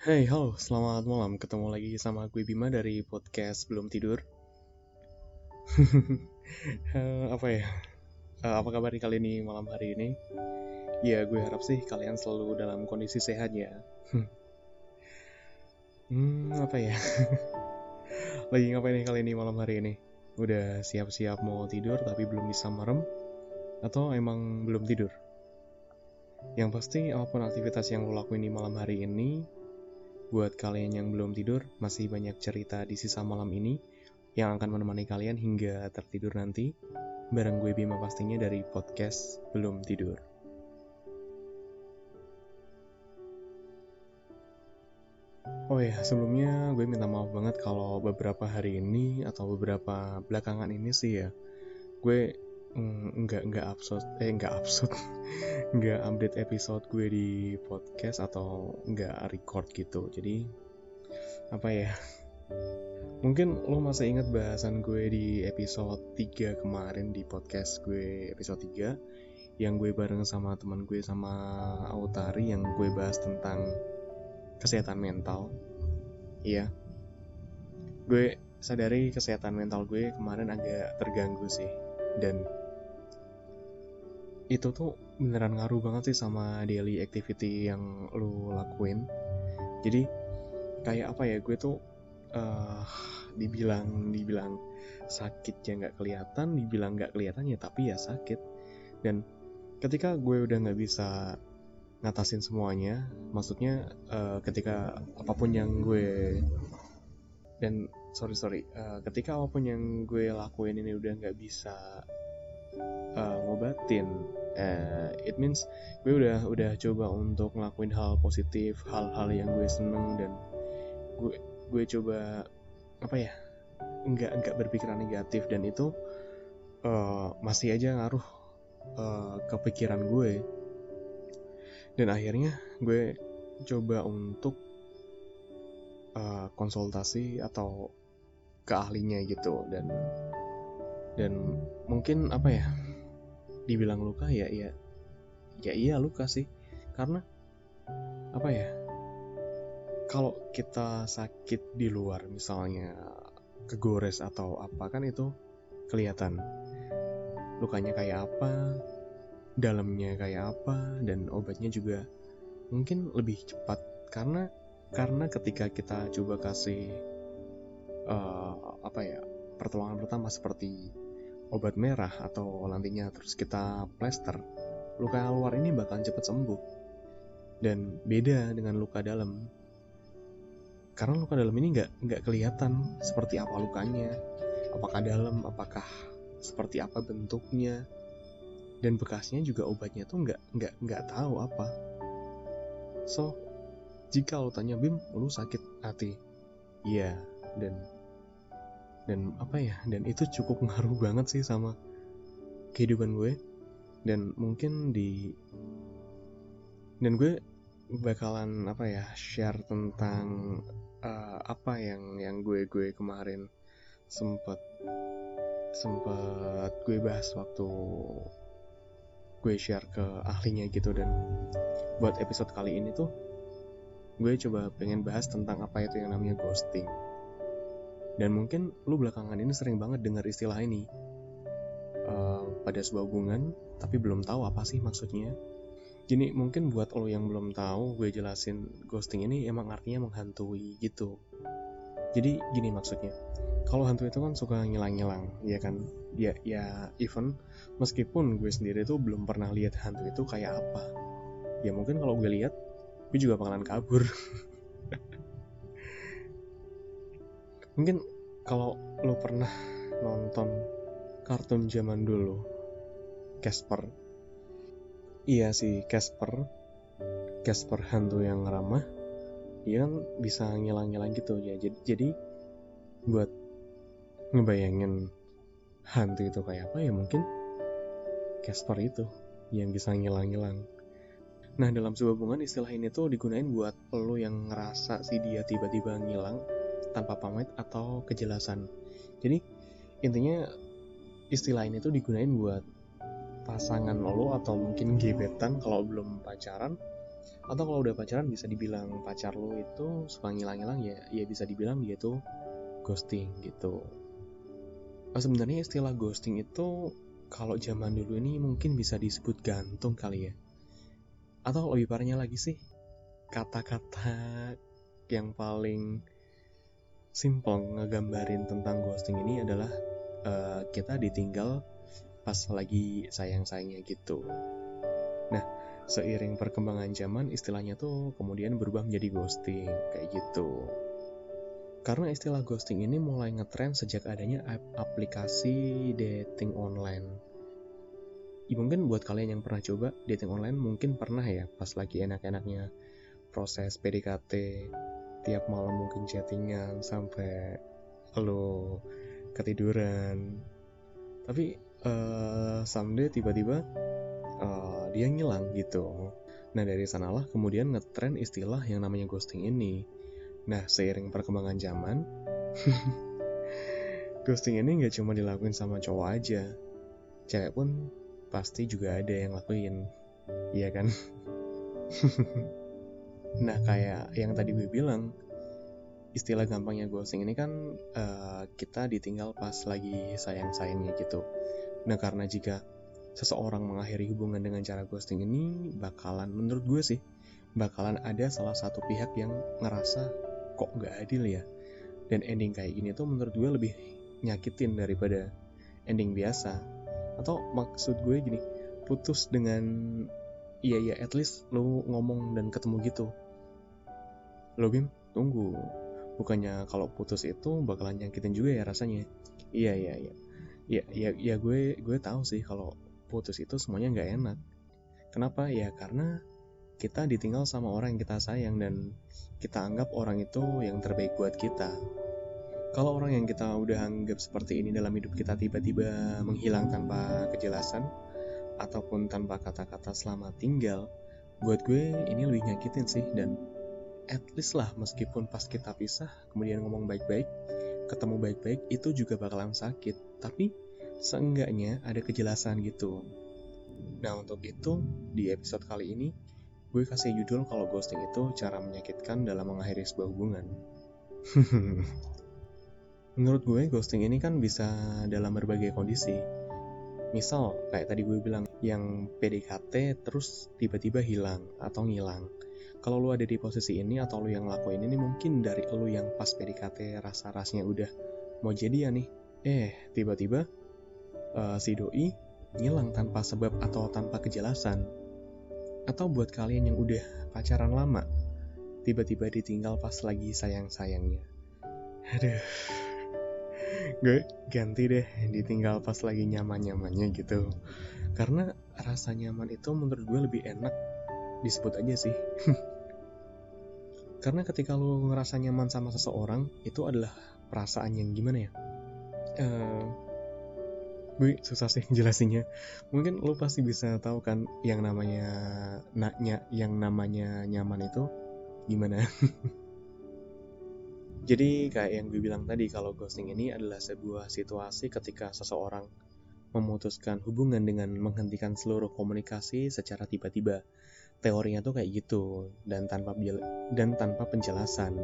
Hai, halo, selamat malam. Ketemu lagi sama gue Bima dari podcast Belum Tidur. Eh, apa ya? Eh, apa kabar kali ini malam hari ini? Ya, gue harap sih kalian selalu dalam kondisi sehat ya. hmm, apa ya? lagi ngapain nih kali ini malam hari ini? Udah siap-siap mau tidur tapi belum bisa merem? Atau emang belum tidur? Yang pasti apa pun aktivitas yang lo lakuin di malam hari ini, Buat kalian yang belum tidur, masih banyak cerita di sisa malam ini yang akan menemani kalian hingga tertidur nanti. Bareng gue Bima pastinya dari podcast Belum Tidur. Oh ya, sebelumnya gue minta maaf banget kalau beberapa hari ini atau beberapa belakangan ini sih ya, gue mm, nggak nggak absurd. Eh nggak absurd. Nggak update episode gue di podcast atau nggak record gitu. Jadi apa ya? Mungkin lo masih ingat bahasan gue di episode 3 kemarin di podcast gue episode 3 yang gue bareng sama teman gue sama Autari yang gue bahas tentang kesehatan mental. Iya. Gue sadari kesehatan mental gue kemarin agak terganggu sih. Dan itu tuh beneran ngaruh banget sih sama daily activity yang lu lakuin. Jadi kayak apa ya gue tuh uh, dibilang dibilang sakit ya nggak kelihatan dibilang nggak kelihatan ya tapi ya sakit. Dan ketika gue udah nggak bisa ngatasin semuanya maksudnya uh, ketika apa pun yang gue dan sorry sorry uh, ketika apa pun yang gue lakuin ini udah nggak bisa uh, ngobatin. Uh, it means gue udah udah coba untuk ngelakuin hal positif hal-hal yang gue seneng dan gue gue coba apa ya nggak nggak berpikiran negatif dan itu uh, masih aja ngaruh uh, ke pikiran gue. Dan akhirnya gue coba untuk uh, konsultasi atau ke ahlinya gitu dan dan mungkin apa ya dibilang luka ya ya ya iya luka sih. Karena apa ya kalau kita sakit di luar misalnya kegores atau apa kan itu kelihatan lukanya kayak apa dalamnya kayak apa dan obatnya juga mungkin lebih cepat. Karena karena ketika kita coba kasih uh, apa ya pertolongan pertama seperti obat merah atau nantinya terus kita plester, luka luar ini bakal cepat sembuh. Dan beda dengan luka dalam. Karena luka dalam ini nggak nggak kelihatan seperti apa lukanya, apakah dalam, apakah seperti apa bentuknya, dan bekasnya juga obatnya tuh nggak nggak nggak tahu apa. So, jika lo tanya Bim, lo sakit hati? Iya, dan dan apa ya dan itu cukup ngaruh banget sih sama kehidupan gue. Dan mungkin di dan gue bakalan apa ya share tentang uh, apa yang yang gue gue kemarin sempet sempet gue bahas waktu gue share ke ahlinya gitu. Dan buat episode kali ini tuh gue coba pengen bahas tentang apa itu yang namanya ghosting dan mungkin lu belakangan ini sering banget dengar istilah ini uh, pada sebuah hubungan, tapi belum tahu apa sih maksudnya. Gini, mungkin buat lo yang belum tahu, gue jelasin ghosting ini emang artinya menghantui gitu. Jadi gini maksudnya, kalau hantu itu kan suka ngilang-ngilang, ya kan? Ya, ya even meskipun gue sendiri tuh belum pernah lihat hantu itu kayak apa. Ya mungkin kalau gue lihat, gue juga bakalan kabur. mungkin kalau lo pernah nonton kartun zaman dulu Casper. Iya sih Casper. Casper hantu yang ramah dia kan bisa ngilang-ngilang gitu ya. Jadi jadi buat ngebayangin hantu itu kayak apa ya mungkin Casper itu yang bisa ngilang-ngilang. Nah dalam sebuah hubungan istilah ini tuh digunain buat lo yang ngerasa si dia tiba-tiba ngilang tanpa pamit atau kejelasan. Jadi intinya istilah ini tuh digunain buat pasangan lo atau mungkin gebetan kalau belum pacaran atau kalau udah pacaran bisa dibilang pacar lo itu suka ngilang-ngilang ya ya bisa dibilang dia tuh ghosting gitu nah, sebenarnya istilah ghosting itu kalau zaman dulu ini mungkin bisa disebut gantung kali ya atau lebih parahnya lagi sih kata-kata yang paling simple ngegambarin tentang ghosting ini adalah uh, kita ditinggal pas lagi sayang-sayangnya gitu. Nah, seiring perkembangan zaman istilahnya tuh kemudian berubah menjadi ghosting kayak gitu. Karena istilah ghosting ini mulai ngetren sejak adanya aplikasi dating online. Ya, mungkin buat kalian yang pernah coba dating online mungkin pernah ya pas lagi enak-enaknya proses PDKT tiap malam mungkin chattingan sampai lo ketiduran. Tapi uh, someday tiba-tiba uh, dia ngilang gitu. Nah dari sanalah kemudian ngetren istilah yang namanya ghosting ini. Nah seiring perkembangan zaman ghosting ini nggak cuma dilakuin sama cowok aja. Cewek pun pasti juga ada yang lakuin. Iya kan nah kayak yang tadi gue bilang istilah gampangnya ghosting ini kan uh, kita ditinggal pas lagi sayang-sayangnya gitu. Nah karena jika seseorang mengakhiri hubungan dengan cara ghosting ini bakalan menurut gue sih bakalan ada salah satu pihak yang ngerasa kok nggak adil ya dan ending kayak gini tuh menurut gue lebih nyakitin daripada ending biasa atau maksud gue gini putus dengan iya ya at least lo ngomong dan ketemu gitu. Lo bim tunggu. Bukannya kalau putus itu bakalan nyakitin juga ya rasanya? Iya iya iya. Ya ya ya gue gue tahu sih kalau putus itu semuanya nggak enak. Kenapa? Ya karena kita ditinggal sama orang yang kita sayang dan kita anggap orang itu yang terbaik buat kita. Kalau orang yang kita udah anggap seperti ini dalam hidup kita tiba-tiba menghilang tanpa kejelasan ataupun tanpa kata-kata selamat tinggal buat gue ini lebih nyakitin sih dan at least lah meskipun pas kita pisah kemudian ngomong baik-baik ketemu baik-baik itu juga bakalan sakit. Tapi seenggaknya ada kejelasan gitu. Nah untuk itu di episode kali ini gue kasih judul kalau ghosting itu cara menyakitkan dalam mengakhiri sebuah hubungan. Menurut gue ghosting ini kan bisa dalam berbagai kondisi misal kayak tadi gue bilang yang PDKT terus tiba-tiba hilang atau ngilang. Kalau lu ada di posisi ini atau lu yang ngelakuin ini mungkin dari lu yang pas PDKT rasa-rasanya udah mau jadi ya nih. Eh tiba-tiba uh, si doi ngilang tanpa sebab atau tanpa kejelasan. Atau buat kalian yang udah pacaran lama tiba-tiba ditinggal pas lagi sayang-sayangnya. Aduh gue ganti deh ditinggal pas lagi nyaman-nyamannya gitu. Karena rasa nyaman itu menurut gue lebih enak disebut aja sih. Karena ketika lo ngerasa nyaman sama seseorang itu adalah perasaan yang gimana ya? Uh, gue susah sih jelasinnya mungkin lo pasti bisa tahu kan yang namanya naknya yang namanya nyaman itu gimana jadi kayak yang gue bilang tadi kalau ghosting ini adalah sebuah situasi ketika seseorang memutuskan hubungan dengan menghentikan seluruh komunikasi secara tiba-tiba. Teorinya tuh kayak gitu dan tanpa dan tanpa penjelasan.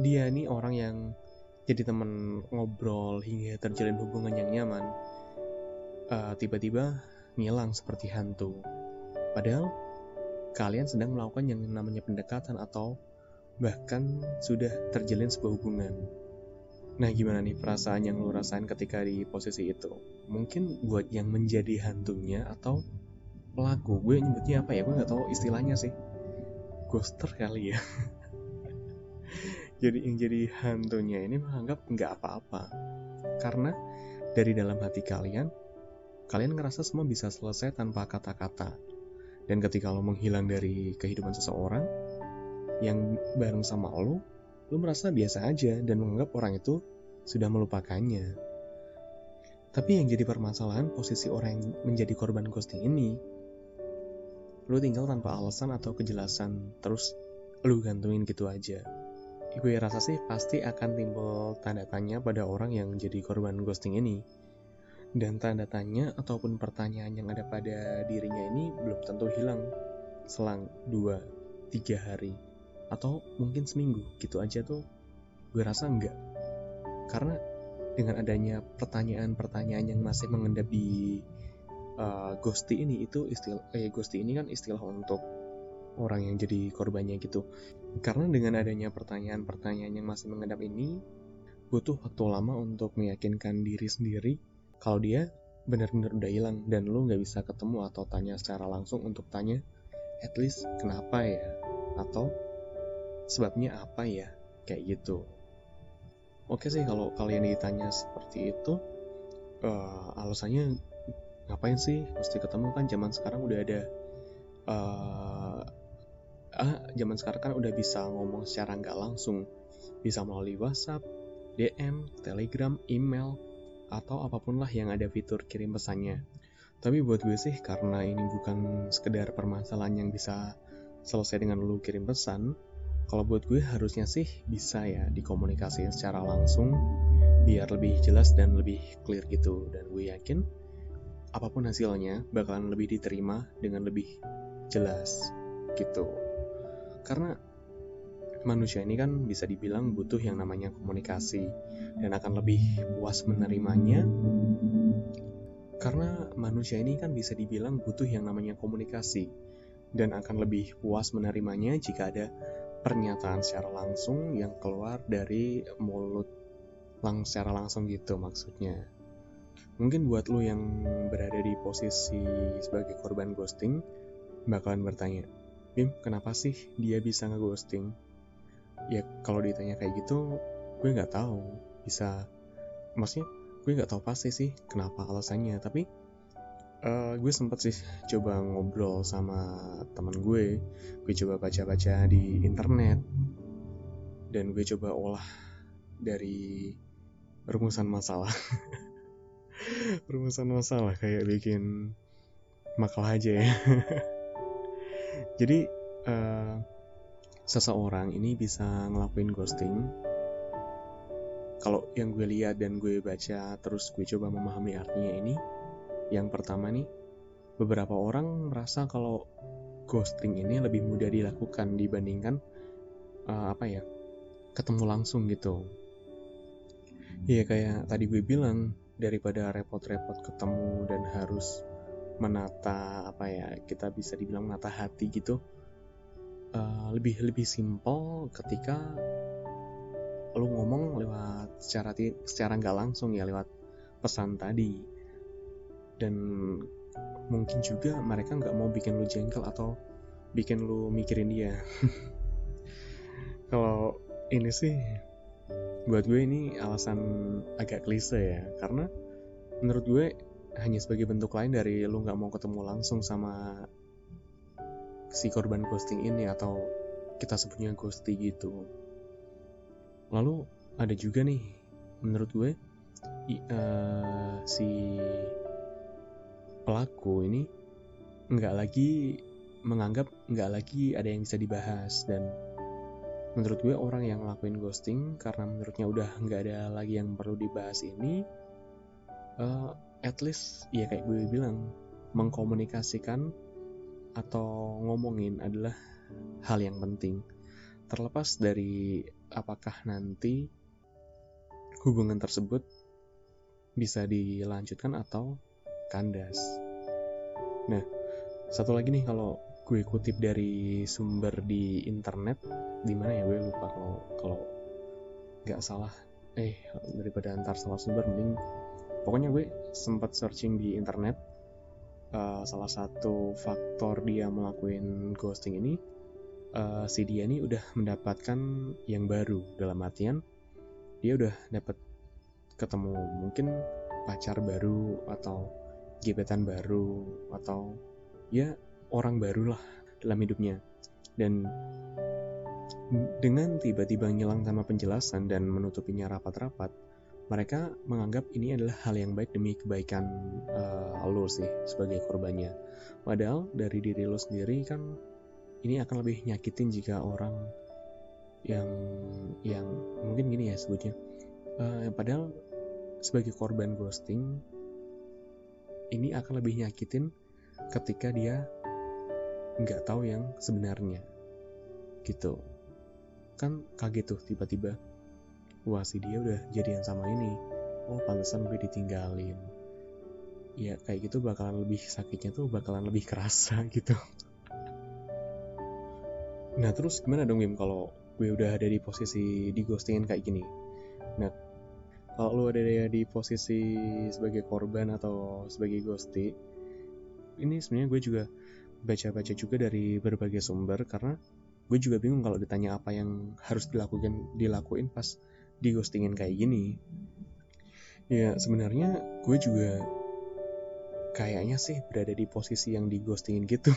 Dia ini orang yang jadi temen ngobrol hingga terjalin hubungan yang nyaman. Uh, tiba-tiba ngilang seperti hantu. Padahal kalian sedang melakukan yang namanya pendekatan atau bahkan sudah terjalin sebuah hubungan. Nah gimana nih perasaan yang lu rasain ketika di posisi itu? Mungkin buat yang menjadi hantunya atau pelaku? Gue nyebutnya apa ya? Gue nggak tahu istilahnya sih. Ghoster kali ya. Jadi yang jadi hantunya ini menganggap nggak apa-apa. Karena dari dalam hati kalian kalian ngerasa semua bisa selesai tanpa kata-kata. Dan ketika lo menghilang dari kehidupan seseorang yang bareng sama lo lo merasa biasa aja dan menganggap orang itu sudah melupakannya. Tapi yang jadi permasalahan posisi orang yang menjadi korban ghosting ini lu tinggal tanpa alasan atau kejelasan terus lu gantungin gitu aja. Gue rasa sih pasti akan timbul tanda tanya pada orang yang jadi korban ghosting ini. Dan tanda tanya ataupun pertanyaan yang ada pada dirinya ini belum tentu hilang selang 2 3 hari atau mungkin seminggu gitu aja tuh gue rasa enggak. Karena dengan adanya pertanyaan-pertanyaan yang masih mengendap di uh, ghosty ini itu istilah eh ghosty ini kan istilah untuk orang yang jadi korbannya gitu. Karena dengan adanya pertanyaan-pertanyaan yang masih mengendap ini butuh waktu lama untuk meyakinkan diri sendiri kalau dia benar-benar udah hilang dan lu nggak bisa ketemu atau tanya secara langsung untuk tanya at least kenapa ya? Atau sebabnya apa ya? Kayak gitu. Oke sih kalau kalian ditanya seperti itu uh, alasannya ngapain sih mesti ketemu? Kan zaman sekarang udah ada uh, ah zaman sekarang kan udah bisa ngomong secara nggak langsung. Bisa melalui WhatsApp DM, Telegram, email, atau apa pun lah yang ada fitur kirim pesannya. Tapi buat gue sih karena ini bukan sekedar permasalahan yang bisa selesai dengan lu kirim pesan, kalau buat gue harusnya sih bisa ya dikomunikasikan secara langsung biar lebih jelas dan lebih clear gitu. Dan gue yakin apa pun hasilnya bakalan lebih diterima dengan lebih jelas gitu. Karena manusia ini kan bisa dibilang butuh yang namanya komunikasi dan akan lebih puas menerimanya karena manusia ini kan bisa dibilang butuh yang namanya komunikasi dan akan lebih puas menerimanya jika ada pernyataan secara langsung yang keluar dari mulut lang secara langsung gitu maksudnya. Mungkin buat lo yang berada di posisi sebagai korban ghosting bakalan bertanya, Bim, kenapa sih dia bisa ngeghosting? ya kalau ditanya kayak gitu gue nggak tahu bisa maksudnya gue nggak tahu pasti sih kenapa alasannya tapi uh, gue sempet sih coba ngobrol sama teman gue. Gue coba baca-baca di internet. Dan gue coba olah dari rumusan masalah. Rumusan masalah kayak bikin makalah aja ya. Jadi uh, seseorang ini bisa ngelakuin ghosting. Kalau yang gue lihat dan gue baca terus gue coba memahami artinya ini yang pertama nih beberapa orang merasa kalau ghosting ini lebih mudah dilakukan dibandingkan uh, apa ya ketemu langsung gitu. Iya kayak tadi gue bilang daripada repot-repot ketemu dan harus menata apa ya kita bisa dibilang menata hati gitu uh, lebih lebih simpel ketika lu ngomong lewat secara secara nggak langsung ya lewat pesan tadi dan mungkin juga mereka nggak mau bikin lu jengkel atau bikin lu mikirin dia kalau ini sih buat gue ini alasan agak klise ya karena menurut gue hanya sebagai bentuk lain dari lu nggak mau ketemu langsung sama si korban ghosting ini atau kita sebutnya ghosting gitu. Lalu ada juga nih menurut gue i, uh, si pelaku ini nggak lagi menganggap nggak lagi ada yang bisa dibahas dan menurut gue orang yang ngelakuin ghosting karena menurutnya udah nggak ada lagi yang perlu dibahas ini uh, at least ya kayak gue bilang mengkomunikasikan atau ngomongin adalah hal yang penting. Terlepas dari apakah nanti hubungan tersebut bisa dilanjutkan atau kandas. Nah, satu lagi nih kalau gue kutip dari sumber di internet, di mana ya gue lupa kalau kalau nggak salah, eh daripada antar salah sumber mending. Pokoknya gue sempat searching di internet uh, salah satu faktor dia melakukan ghosting ini uh, si dia ini udah mendapatkan yang baru. Dalam artian dia udah dapat ketemu mungkin pacar baru atau gebetan baru atau ya orang baru lah dalam hidupnya dan dengan tiba-tiba ngilang tanpa penjelasan dan menutupinya rapat-rapat mereka menganggap ini adalah hal yang baik demi kebaikan uh, lo sih sebagai korbannya. Padahal dari diri lo sendiri kan ini akan lebih nyakitin jika orang yang yang mungkin gini ya sebutnya. Uh, padahal sebagai korban ghosting ini akan lebih nyakitin ketika dia nggak tahu yang sebenarnya. Gitu. Kan kaget tuh tiba-tiba wah si dia udah jadian sama ini. Oh pantesan gue ditinggalin. Ya kayak gitu bakalan lebih sakitnya tuh bakalan lebih kerasa gitu. Nah terus gimana dong Bim kalau gue udah ada di posisi di ghostingin kayak gini? Nah kalau lu ada di posisi sebagai korban atau sebagai ghosty ini sebenarnya gue juga baca-baca juga dari berbagai sumber karena gue juga bingung kalau ditanya apa yang harus dilakukan dilakuin pas di ghostingin kayak gini. Ya sebenarnya gue juga kayaknya sih berada di posisi yang di ghostingin gitu.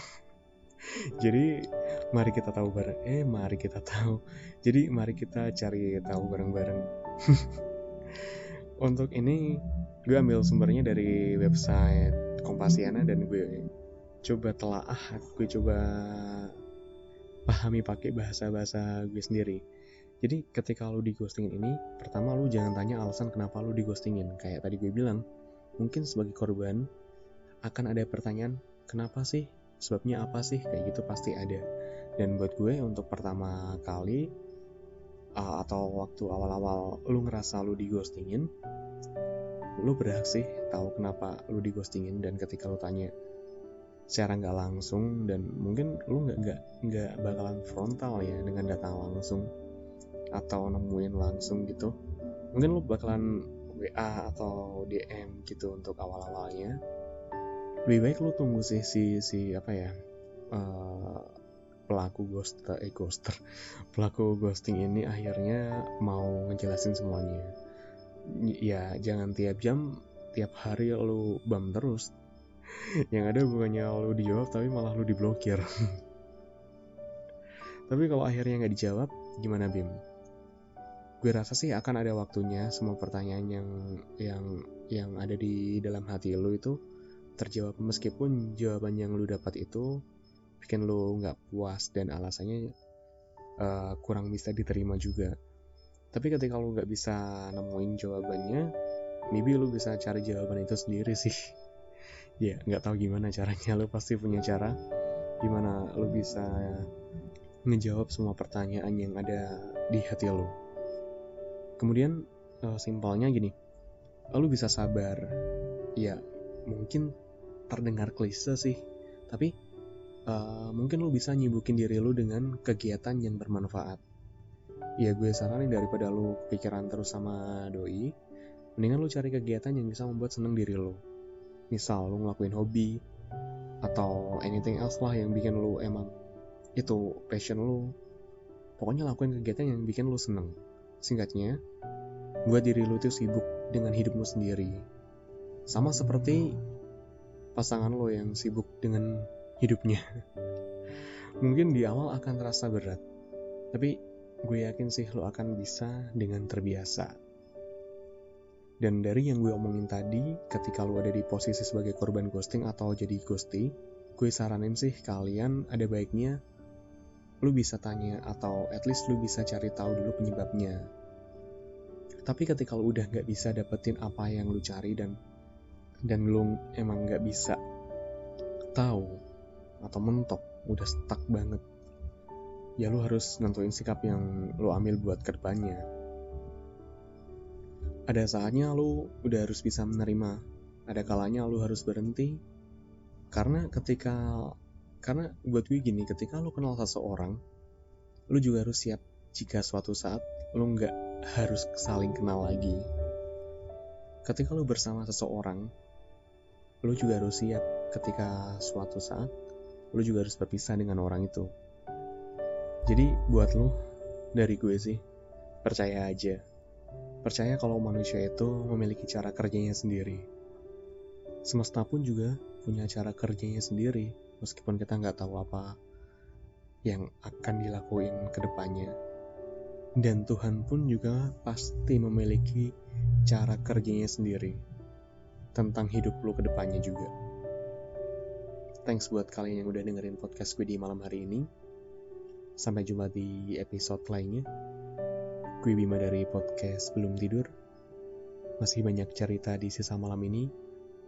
Jadi mari kita tahu bareng eh mari kita tahu. Jadi mari kita cari tahu bareng-bareng untuk ini gue ambil sumbernya dari website Kompasiana dan gue coba telaah gue coba pahami pakai bahasa-bahasa gue sendiri. Jadi ketika lu di ghostingin ini pertama lu jangan tanya alasan kenapa lu di ghostingin kayak tadi gue bilang mungkin sebagai korban akan ada pertanyaan kenapa sih? Sebabnya apa sih? Kayak gitu pasti ada. Dan buat gue untuk pertama kali uh, atau waktu awal-awal lu ngerasa lu di ghostingin lu berhak sih tahu kenapa lu di ghostingin dan ketika lu tanya secara nggak langsung dan mungkin lu nggak nggak nggak bakalan frontal ya dengan datang langsung atau nemuin langsung gitu. Mungkin lu bakalan WA atau DM gitu untuk awal-awalnya. Lebih baik lu tunggu sih si si apa ya uh, pelaku ghost eh ghoster. Pelaku ghosting ini akhirnya mau ngejelasin semuanya. Ya jangan tiap jam tiap hari lu bam terus. Yang ada bukannya lu dijawab tapi malah lu diblokir. Tapi kalau akhirnya nggak dijawab gimana Bim? Gue rasa sih akan ada waktunya semua pertanyaan yang yang yang ada di dalam hati lu itu terjawab. Meskipun jawaban yang lu dapat itu bikin lu nggak puas dan alasannya uh, kurang bisa diterima juga. Tapi ketika lu nggak bisa nemuin jawabannya maybe lu bisa cari jawaban itu sendiri sih. Ya nggak tahu gimana caranya. Lu pasti punya cara gimana lu bisa ngejawab semua pertanyaan yang ada di hati lu. Kemudian uh, simpelnya gini lu bisa sabar. Ya mungkin terdengar klise sih tapi uh, mungkin lu bisa nyibukin diri lu dengan kegiatan yang bermanfaat. Ya gue saranin daripada lu pikiran terus sama doi, mendingan lu cari kegiatan yang bisa membuat seneng diri lu. Misal lu ngelakuin hobi, atau anything else lah yang bikin lu emang itu passion lu. Pokoknya lakuin kegiatan yang bikin lu seneng. Singkatnya, buat diri lu tuh sibuk dengan hidupmu sendiri. Sama seperti pasangan lo yang sibuk dengan hidupnya. Mungkin di awal akan terasa berat, tapi gue yakin sih lo akan bisa dengan terbiasa. Dan dari yang gue omongin tadi, ketika lo ada di posisi sebagai korban ghosting atau jadi ghosty, gue saranin sih kalian ada baiknya lo bisa tanya atau at least lo bisa cari tahu dulu penyebabnya. Tapi ketika lo udah nggak bisa dapetin apa yang lo cari dan dan lo emang nggak bisa tahu atau mentok udah stuck banget. Ya lu harus nentuin sikap yang lu ambil buat ke depannya. Ada saatnya lu udah harus bisa menerima ada kalanya lu harus berhenti. Karena ketika karena buat gue gini ketika lu kenal seseorang lu juga harus siap jika suatu saat lu nggak harus saling kenal lagi. Ketika lu bersama seseorang lu juga harus siap ketika suatu saat lu juga harus berpisah dengan orang itu. Jadi buat lu, dari gue sih, percaya aja. Percaya kalau manusia itu memiliki cara kerjanya sendiri. Semesta pun juga punya cara kerjanya sendiri, meskipun kita nggak tahu apa yang akan dilakuin ke depannya. Dan Tuhan pun juga pasti memiliki cara kerjanya sendiri tentang hidup lu ke depannya juga. Thanks buat kalian yang udah dengerin podcast gue di malam hari ini. Sampai jumpa di episode lainnya. Gue Bima dari podcast Belum Tidur. Masih banyak cerita di sisa malam ini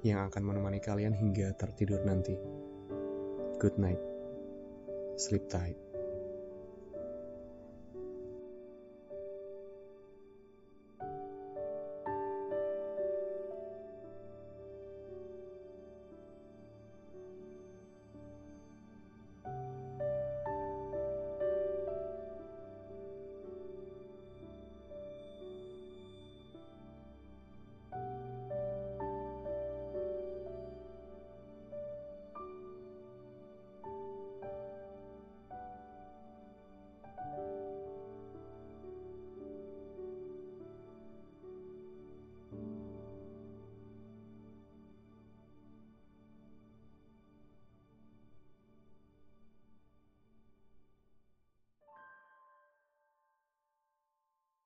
yang akan menemani kalian hingga tertidur nanti. Good night. sleep tight